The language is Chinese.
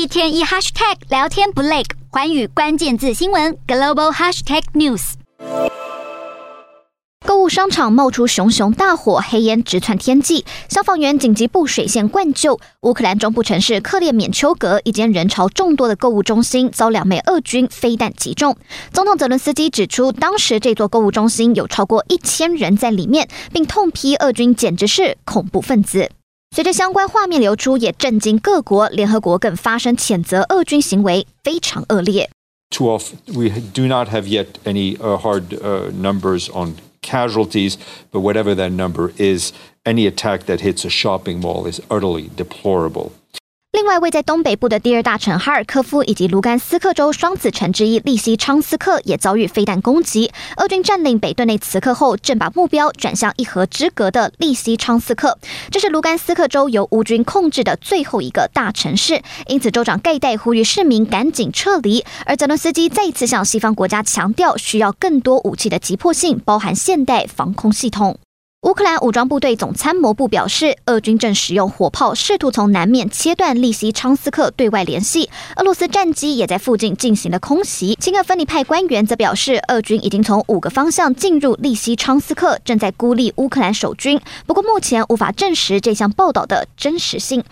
一天一 hashtag 聊天不累，寰宇关键字新闻 global hashtag news。购物商场冒出熊熊大火，黑烟直窜天际，消防员紧急布水线灌救。乌克兰中部城市克列缅丘格一间人潮众多的购物中心遭两枚俄军飞弹击中。总统泽伦斯基指出，当时这座购物中心有超过一千人在里面，并痛批俄军简直是恐怖分子。随着相关画面流出，也震惊各国，联合国更发声谴责俄军行为非常恶劣。Twelve, we do not have yet any hard numbers on casualties, but whatever that number is, any attack that hits a shopping mall is utterly deplorable. 另外，位在东北部的第二大城哈尔科夫以及卢甘斯克州双子城之一利西昌斯克也遭遇飞弹攻击。俄军占领北顿内茨克后，正把目标转向一河之隔的利西昌斯克，这是卢甘斯克州由乌军控制的最后一个大城市。因此，州长盖代呼吁市民赶紧撤离。而泽伦斯基再一次向西方国家强调，需要更多武器的急迫性，包含现代防空系统。乌克兰武装部队总参谋部表示，俄军正使用火炮试图从南面切断利西昌斯克对外联系。俄罗斯战机也在附近进行了空袭。亲俄分离派官员则表示，俄军已经从五个方向进入利西昌斯克，正在孤立乌克兰守军。不过，目前无法证实这项报道的真实性。